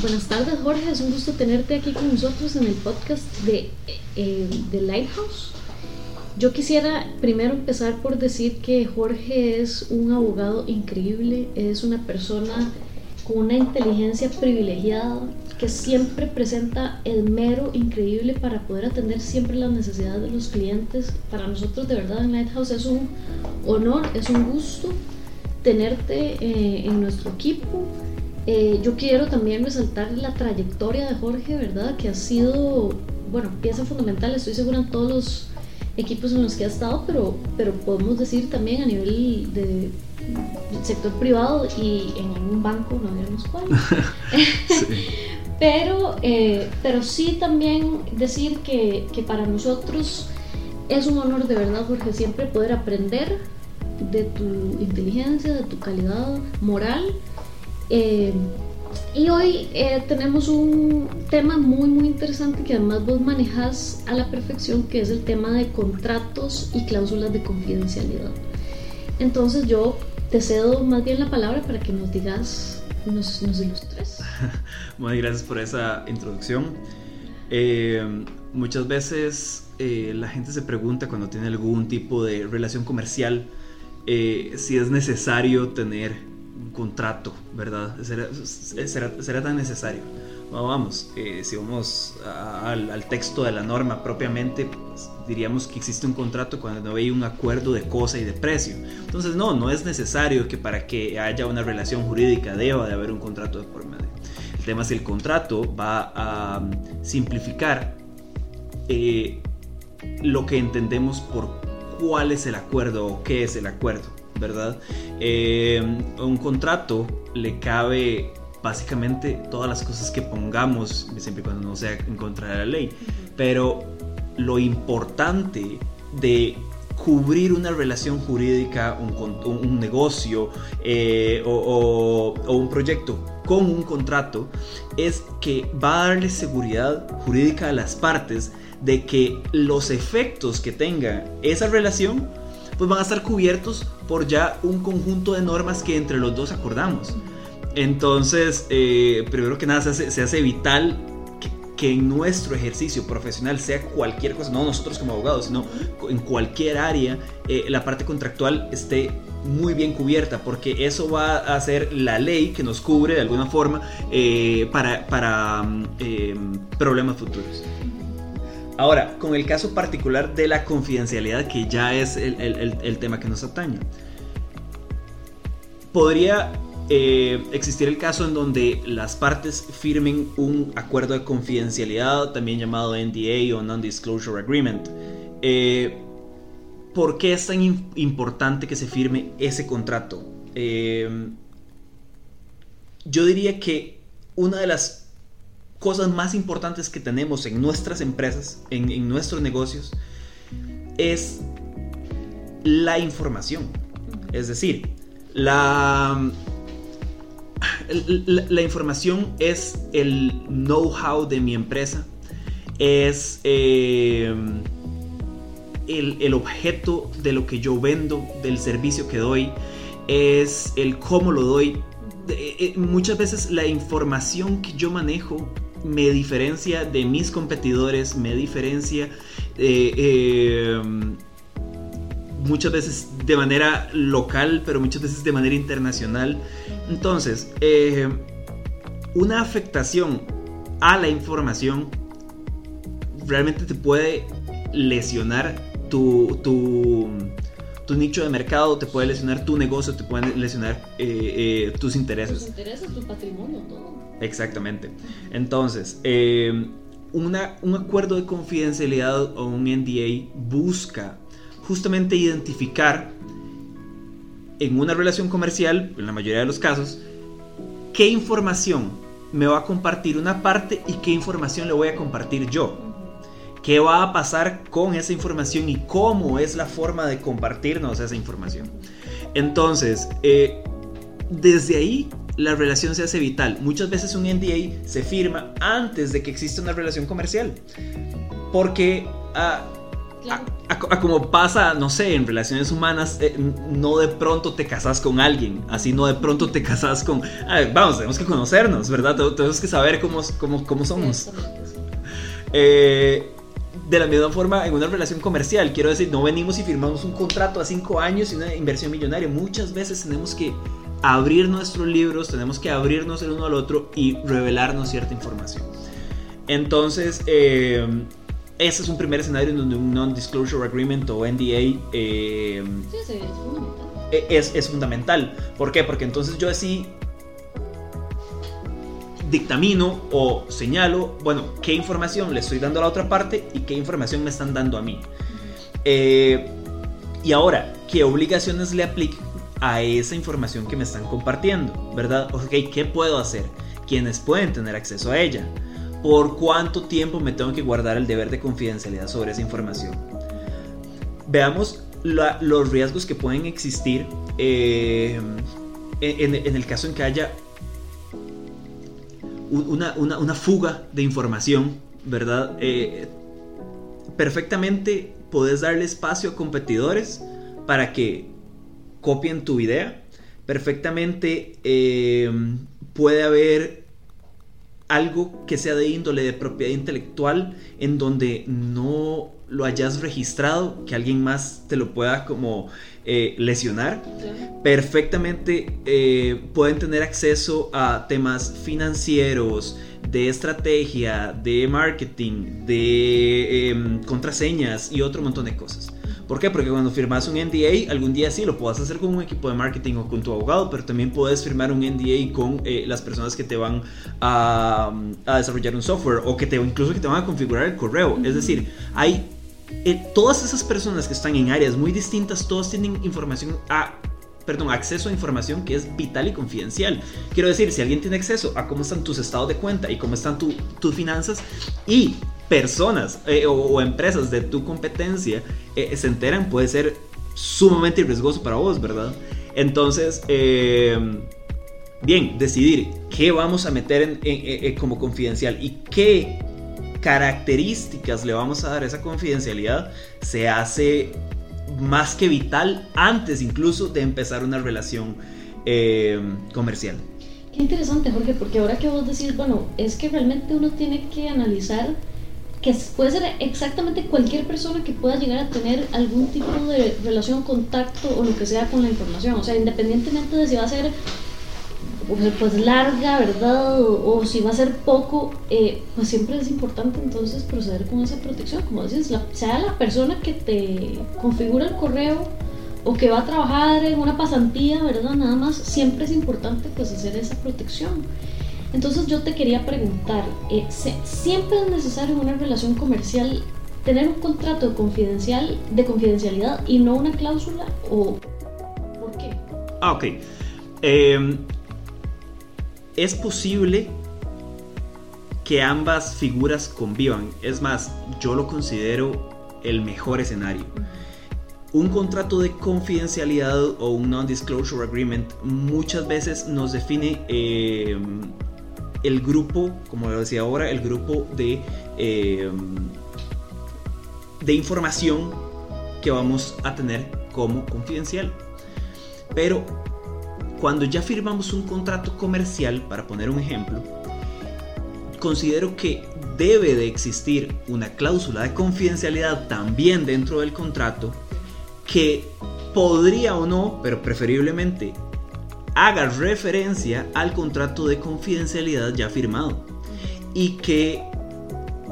Buenas tardes, Jorge. Es un gusto tenerte aquí con nosotros en el podcast de, eh, de Lighthouse. Yo quisiera primero empezar por decir que Jorge es un abogado increíble, es una persona con una inteligencia privilegiada que siempre presenta el mero increíble para poder atender siempre las necesidades de los clientes. Para nosotros de verdad en Lighthouse es un honor, es un gusto tenerte eh, en nuestro equipo. Eh, yo quiero también resaltar la trayectoria de Jorge, ¿verdad? Que ha sido, bueno, pieza fundamental, estoy segura en todos los equipos en los que ha estado, pero, pero podemos decir también a nivel de, sector privado y en un banco, no diremos cuál. pero, eh, pero sí también decir que, que para nosotros es un honor de verdad, Jorge, siempre poder aprender de tu inteligencia, de tu calidad moral. Eh, y hoy eh, tenemos un tema muy muy interesante que además vos manejas a la perfección, que es el tema de contratos y cláusulas de confidencialidad. Entonces yo te cedo más bien la palabra para que nos digas, nos, nos ilustres. Muchas gracias por esa introducción. Eh, muchas veces la gente se pregunta cuando tiene algún tipo de relación comercial, eh, si es necesario tener un contrato, ¿verdad? ¿Será, tan necesario? vamos, eh, si vamos al, texto de la norma propiamente, pues, diríamos que existe un contrato cuando no hay un acuerdo de cosa y de precio. Entonces, no, no es necesario que para que haya una relación jurídica deba de haber un contrato de por medio. El tema es que el contrato va a um, simplificar eh, lo que entendemos por cuál es el acuerdo o qué es el acuerdo, ¿verdad? Eh, un contrato le cabe básicamente todas las cosas que pongamos, siempre y cuando no sea en contra de la ley, pero lo importante de cubrir una relación jurídica, un, negocio eh, o, o, un proyecto con un contrato es que va a darle seguridad jurídica a las partes de que los efectos que tenga esa relación pues van a estar cubiertos por ya un conjunto de normas que entre los dos acordamos. Entonces, eh, primero que nada, se hace, vital que, en nuestro ejercicio profesional, sea cualquier cosa, no nosotros como abogados, sino en cualquier área, eh, la parte contractual esté muy bien cubierta, porque eso va a ser la ley que nos cubre de alguna forma eh, para, para mm, problemas futuros. Ahora, con el caso particular de la confidencialidad, que ya es el, tema que nos atañe, podría eh, existir el caso en donde las partes firmen un acuerdo de confidencialidad, también llamado NDA o Non-Disclosure Agreement. Eh, ¿Por qué es tan importante que se firme ese contrato? Eh, yo diría que una de las cosas más importantes que tenemos en nuestras empresas, en, nuestros negocios, es la información. Es decir, la, información es el know-how de mi empresa, es eh, el, el, objeto de lo que yo vendo, del servicio que doy, es el cómo lo doy. Eh, muchas veces la información que yo manejo me diferencia de mis competidores, me diferencia eh, eh, muchas veces de manera local, pero muchas veces de manera internacional. Entonces, eh, una afectación a la información realmente te puede lesionar tu, tu, tu nicho de mercado, te puede lesionar tu negocio, te puede lesionar tus intereses. Tus intereses, tu patrimonio, todo. Exactamente. Entonces, eh, un acuerdo de confidencialidad o un NDA busca justamente identificar en una relación comercial, en la mayoría de los casos, qué información me va a compartir una parte y qué información le voy a compartir yo. ¿Qué va a pasar con esa información y cómo es la forma de compartirnos esa información? Entonces, eh, desde ahí la relación se hace vital. Muchas veces un NDA se firma antes de que exista una relación comercial. Porque ah, a, como pasa, no sé, en relaciones humanas, eh, no de pronto te casas con alguien, así no de pronto te casas con... vamos, tenemos que conocernos, ¿verdad? Tenemos que saber cómo, cómo, cómo somos. Eh, de la misma forma, en una relación comercial, quiero decir, no venimos y firmamos un contrato a cinco años y una inversión millonaria. Muchas veces tenemos que abrir nuestros libros, tenemos que abrirnos el uno al otro y revelarnos cierta información. Entonces, eh, ese es un primer escenario en donde un Non-Disclosure Agreement o NDA eh, e, es, es, fundamental. ¿Por qué? Porque entonces yo así dictamino o señalo, bueno, qué información le estoy dando a la otra parte y qué información me están dando a mí. Eh, y ahora, ¿qué obligaciones le aplico a esa información que me están compartiendo? ¿Verdad? Ok, ¿qué puedo hacer? ¿Quiénes pueden tener acceso a ella? por cuánto tiempo me tengo que guardar el deber de confidencialidad sobre esa información. Veamos los riesgos que pueden existir eh, en, el caso en que haya una, fuga de información, ¿verdad? Eh, perfectamente puedes darle espacio a competidores para que copien tu idea. Perfectamente eh, puede haber algo que sea de índole de propiedad intelectual en donde no lo hayas registrado, que alguien más te lo pueda como eh, lesionar, perfectamente eh, pueden tener acceso a temas financieros, de estrategia, de marketing, de em, contraseñas y otro montón de cosas. ¿Por qué? Porque cuando firmas un NDA, algún día sí lo puedes hacer con un equipo de marketing o con tu abogado, pero también puedes firmar un NDA con eh, las personas que te van a, desarrollar un software o que te incluso que te van a configurar el correo. Es decir, hay eh, todas esas personas que están en áreas muy distintas, todos tienen información a perdón, acceso a información que es vital y confidencial. Quiero decir, si alguien tiene acceso a cómo están tus estados de cuenta y cómo están tus finanzas y personas eh, o, empresas de tu competencia eh, se enteran, puede ser sumamente riesgoso para vos, ¿verdad? Entonces, em, bien, decidir qué vamos a meter como confidencial y qué características le vamos a dar a esa confidencialidad se hace más que vital antes incluso de empezar una relación em, comercial. Qué interesante, Jorge, porque ahora que vos decís, bueno, es que realmente uno tiene que analizar que puede ser exactamente cualquier persona que pueda llegar a tener algún tipo de relación, contacto o lo que sea con la información. O sea, independientemente de si va a ser pues, pues larga, ¿verdad? O, si va a ser poco, eh, pues siempre es importante entonces proceder con esa protección. Como dices, sea la persona que te configura el correo o que va a trabajar en una pasantía, ¿verdad? Nada más, siempre es importante pues hacer esa protección. Entonces yo te quería preguntar, eh, ¿siempre es necesario en una relación comercial tener un contrato de, confidencial, de confidencialidad y no una cláusula? ¿O por qué? Ah, ok. Em, es posible que ambas figuras convivan. Es más, yo lo considero el mejor escenario. Un contrato de confidencialidad o un non-disclosure agreement muchas veces nos define em, el grupo, como lo decía ahora, el grupo de, eh, de información que vamos a tener como confidencial. Pero cuando ya firmamos un contrato comercial, para poner un ejemplo, considero que debe de existir una cláusula de confidencialidad también dentro del contrato que podría o no, pero preferiblemente haga referencia al contrato de confidencialidad ya firmado y que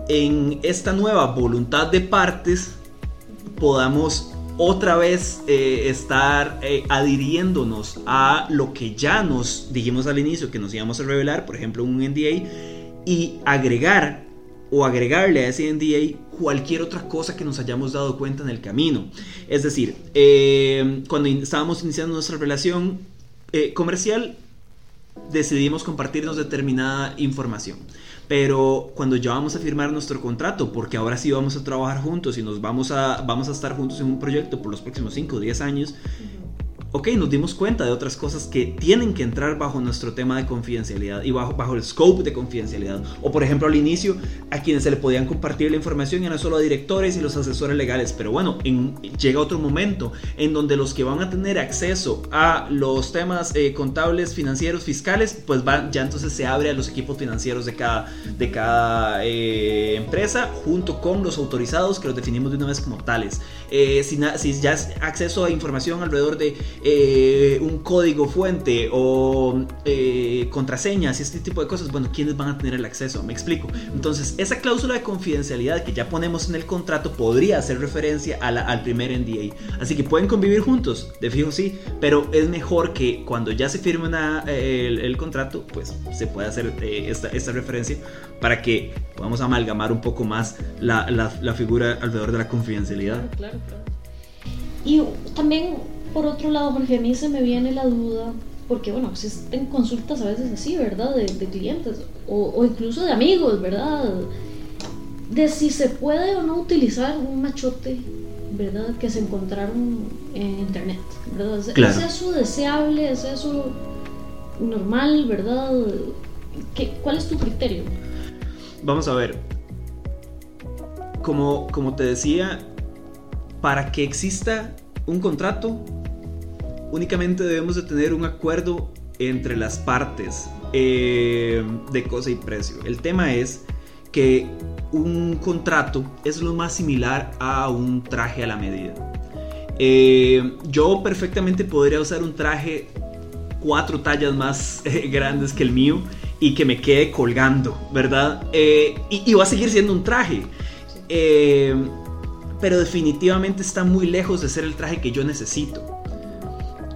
en esta nueva voluntad de partes podamos otra vez eh, estar eh, adhiriéndonos a lo que ya nos dijimos al inicio que nos íbamos a revelar, por ejemplo un NDA, y agregar o agregarle a ese NDA cualquier otra cosa que nos hayamos dado cuenta en el camino. Es decir, eh, cuando estábamos iniciando nuestra relación, eh, comercial decidimos compartirnos determinada información. Pero cuando ya vamos a firmar nuestro contrato, porque ahora sí vamos a trabajar juntos y nos vamos a, vamos a estar juntos en un proyecto por los próximos 5 o 10 años, ok, nos dimos cuenta de otras cosas que tienen que entrar bajo nuestro tema de confidencialidad y bajo, bajo el scope de confidencialidad. O por ejemplo al inicio, a quienes se le podían compartir la información eran solo a directores y los asesores legales. Pero bueno, llega otro momento en donde los que van a tener acceso a los temas eh, contables, financieros, fiscales, pues van, ya entonces se abre a los equipos financieros de cada, de cada eh, empresa junto con los autorizados que los definimos de una vez como tales. Eh, si, si ya es acceso a información alrededor de eh, un código fuente o eh, contraseñas y este tipo de cosas, bueno, ¿quiénes van a tener el acceso? Me explico. Entonces, esa cláusula de confidencialidad que ya ponemos en el contrato podría hacer referencia al primer NDA. Así que pueden convivir juntos, de fijo sí, pero es mejor que cuando ya se firme el, contrato, pues se pueda hacer eh, esta, referencia para que podamos amalgamar un poco más la, la, figura alrededor de la confidencialidad. Claro, claro, Y también por otro lado, Jorge, a mí se me viene la duda, porque bueno, existen consultas a veces así, ¿verdad? De, clientes o, incluso de amigos, ¿verdad? De si se puede o no utilizar un machote, ¿verdad? Que se encontraron en internet, ¿verdad? ¿Es eso deseable? ¿Es eso normal, ¿verdad? ¿Qué, ¿Cuál es tu criterio? Vamos a ver. Como, como te decía, para que exista un contrato, únicamente debemos de tener un acuerdo entre las partes eh, de cosa y precio. El tema es que un contrato es lo más similar a un traje a la medida. Eh, yo perfectamente podría usar un traje cuatro tallas más eh, grandes que el mío y que me quede colgando, ¿verdad? y, y, va a seguir siendo un traje. pero definitivamente está muy lejos de ser el traje que yo necesito.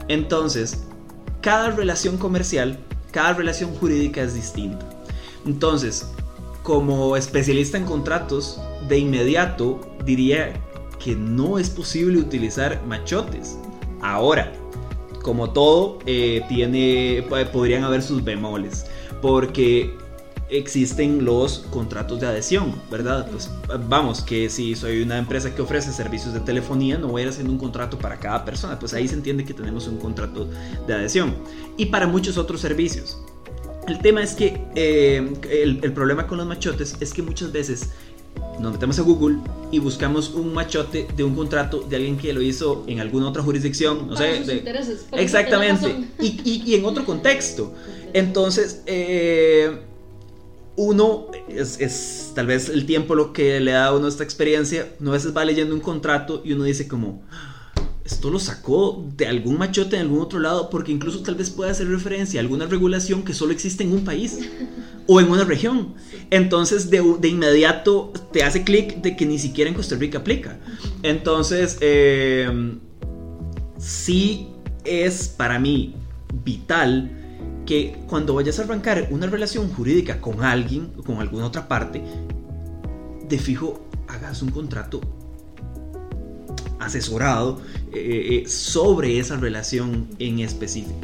Entonces, cada relación comercial, cada relación jurídica es distinta. Entonces, como especialista en contratos, de inmediato diría que no es posible utilizar machotes. Ahora, como todo, eh, tiene, podrían haber sus bemoles, porque existen los contratos de adhesión, ¿verdad? Pues vamos, que si soy una empresa que ofrece servicios de telefonía, no voy a ir haciendo un contrato para cada persona, pues ahí se entiende que tenemos un contrato de adhesión. Y para muchos otros servicios. El tema es que eh, el, problema con los machotes es que muchas veces nos metemos a Google y buscamos un machote de un contrato de alguien que lo hizo en alguna otra jurisdicción, no sé. exactamente. Y, y, en otro contexto. Entonces, eh, uno es, tal vez el tiempo lo que le da a uno esta experiencia, uno a veces va leyendo un contrato y uno dice como, esto lo sacó de algún machote en algún otro lado, porque incluso tal vez pueda hacer referencia a alguna regulación que solo existe en un país o en una región. Entonces de, inmediato te hace clic de que ni siquiera en Costa Rica aplica. Entonces, eh, sí es para mí vital que cuando vayas a arrancar una relación jurídica con alguien, o con alguna otra parte, de fijo hagas un contrato asesorado eh, eh, sobre esa relación en específico.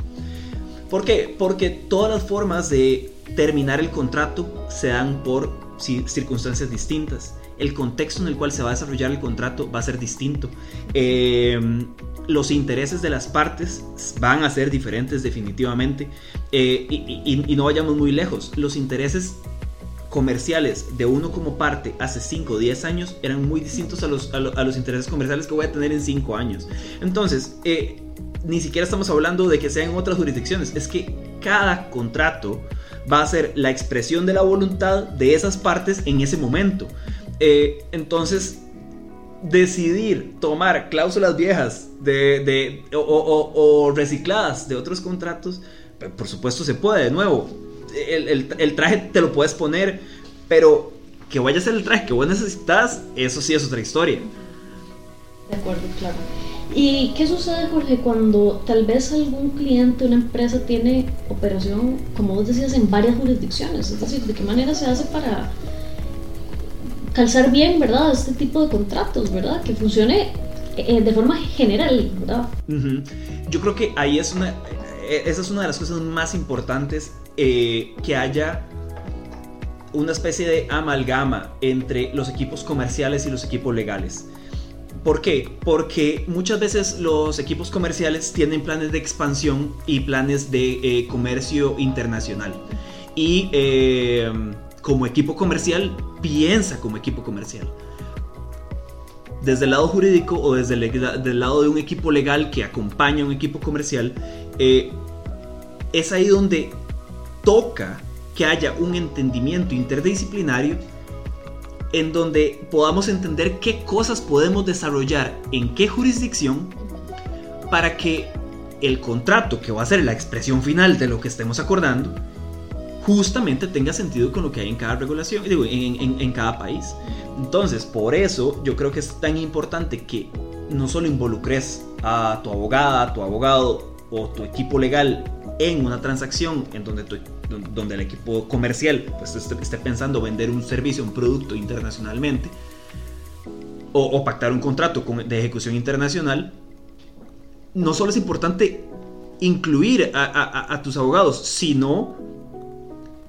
¿Por qué? Porque todas las formas de terminar el contrato se dan por circunstancias distintas. El contexto en el cual se va a desarrollar el contrato va a ser distinto. Eh, los intereses de las partes van a ser diferentes definitivamente eh, y, no vayamos muy lejos. Los intereses comerciales de uno como parte hace 5 o 10 años eran muy distintos a los, a, los intereses comerciales que voy a tener en 5 años. Entonces, eh, ni siquiera estamos hablando de que sean otras jurisdicciones, es que cada contrato va a ser la expresión de la voluntad de esas partes en ese momento. Eh, entonces, decidir tomar cláusulas viejas de, o, recicladas de otros contratos, por supuesto se puede, de nuevo. El, traje te lo puedes poner, pero que vaya a ser el traje que vos necesitas, eso sí es otra historia. De acuerdo, claro. ¿Y qué sucede, Jorge, cuando tal vez algún cliente, una empresa tiene operación, como vos decías, en varias jurisdicciones? Es decir, ¿de qué manera se hace para calzar bien, ¿verdad? Este tipo de contratos, ¿verdad? Que funcione eh, de forma general, ¿verdad? Yo creo que ahí es una, eh, esa es una de las cosas más importantes, eh, que haya una especie de amalgama entre los equipos comerciales y los equipos legales. ¿Por qué? Porque muchas veces los equipos comerciales tienen planes de expansión y planes de comercio internacional. Y como equipo comercial, piensa como equipo comercial. Desde el lado jurídico o desde el lado de un equipo legal que acompaña a un equipo comercial, eh, es ahí donde toca que haya un entendimiento interdisciplinario en donde podamos entender qué cosas podemos desarrollar en qué jurisdicción para que el contrato, que va a ser la expresión final de lo que estemos acordando, justamente tenga sentido con lo que hay en cada regulación, digo, en, cada país. Entonces, por eso yo creo que es tan importante que no solo involucres a tu abogada, a tu abogado o tu equipo legal en una transacción en donde, donde el equipo comercial pues, esté, pensando vender un servicio, un producto internacionalmente, o, pactar un contrato de ejecución internacional, no solo es importante incluir a, tus abogados, sino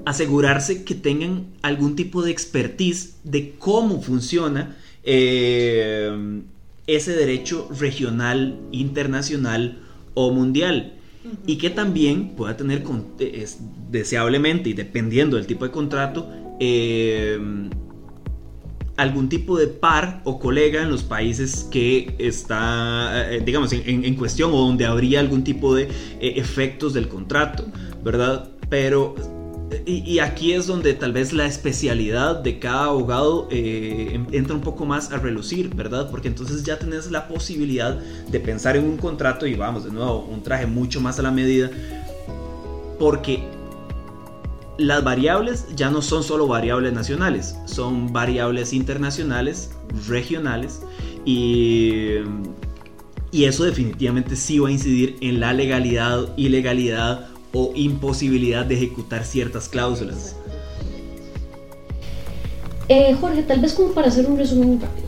asegurarse que tengan algún tipo de expertise de cómo funciona eh, ese derecho regional, internacional o mundial y que también pueda tener deseablemente y dependiendo del tipo de contrato eh, algún tipo de par o colega en los países que está, eh, digamos, en, cuestión o donde habría algún tipo de eh, efectos del contrato, ¿verdad? Pero y, aquí es donde tal vez la especialidad de cada abogado eh, entra un poco más a relucir, ¿verdad? Porque entonces ya tenés la posibilidad de pensar en un contrato y vamos, de nuevo, un traje mucho más a la medida, porque las variables ya no son solo variables nacionales, son variables internacionales, regionales y... Y eso definitivamente sí va a incidir en la legalidad, ilegalidad o imposibilidad de ejecutar ciertas cláusulas. Eh, Jorge, tal vez como para hacer un resumen muy rápido.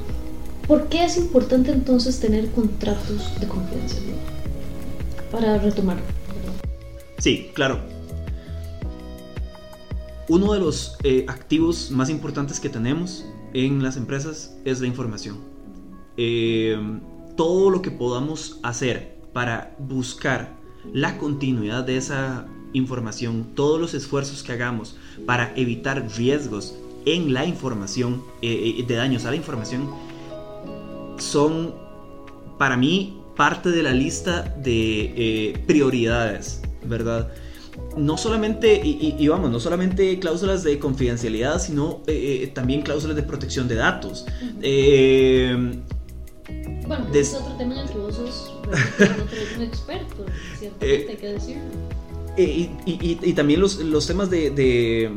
¿Por qué es importante entonces tener contratos de confidencialidad? Para retomar. Sí, claro. Uno de los eh, activos más importantes que tenemos en las empresas es la información. Eh, todo lo que podamos hacer para buscar la continuidad de esa información, todos los esfuerzos que hagamos para evitar riesgos en la información, eh, eh, de daños a la información, son para mí parte de la lista de eh, prioridades, ¿verdad? No solamente, y, vamos, no solamente cláusulas de confidencialidad, sino también cláusulas de protección de datos. Bueno, es otro tema en el que vos sos un experto, ciertamente, hay que decirlo. Eh, y, también los, los temas de, de,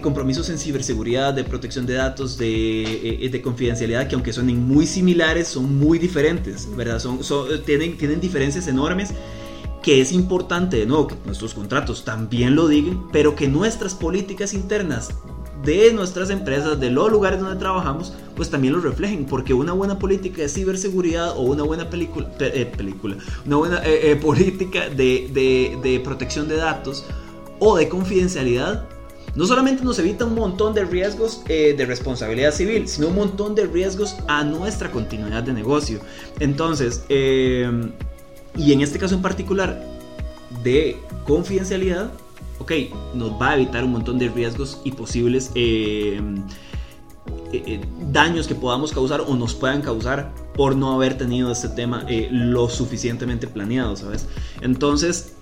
compromisos en ciberseguridad, de protección de datos, de, eh, de, confidencialidad, que aunque son muy similares, son muy diferentes, ¿verdad? Son, tienen, tienen diferencias enormes que es importante, de nuevo, que nuestros contratos también lo digan, pero que nuestras políticas internas de nuestras empresas, de los lugares donde trabajamos, pues también lo reflejen, porque una buena política de ciberseguridad o una buena película, eh, película una buena eh, eh, política de, de, protección de datos o de confidencialidad, no solamente nos evita un montón de riesgos de responsabilidad civil, sino un montón de riesgos a nuestra continuidad de negocio. Entonces, y en este caso en particular de confidencialidad, ok, nos va a evitar un montón de riesgos y posibles eh, eh, eh, daños que podamos causar o nos puedan causar por no haber tenido este tema lo suficientemente planeado, ¿sabes? Entonces,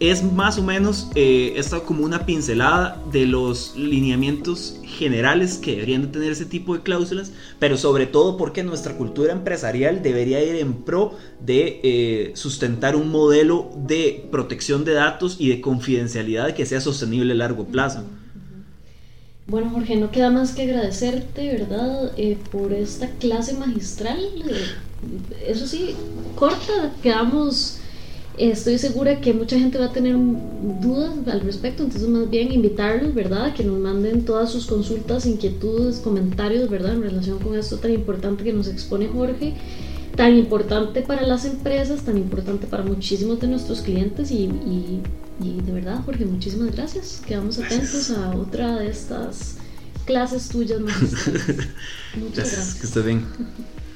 es más o menos eh, esta como una pincelada de los lineamientos generales que deberían de tener ese tipo de cláusulas, pero sobre todo porque nuestra cultura empresarial debería ir en pro de eh, sustentar un modelo de protección de datos y de confidencialidad que sea sostenible a largo plazo. Bueno, Jorge, no queda más que agradecerte, ¿verdad?, eh, por esta clase magistral. eso sí, corta, quedamos Estoy segura que mucha gente va a tener dudas al respecto, entonces más bien invitarlos, ¿verdad? A que nos manden todas sus consultas, inquietudes, comentarios, ¿verdad? En relación con esto tan importante que nos expone Jorge, tan importante para las empresas, tan importante para muchísimos de nuestros clientes y, de verdad, Jorge, muchísimas gracias. Quedamos atentos a otra de estas clases tuyas. Muchas gracias. gracias. Que esté bien.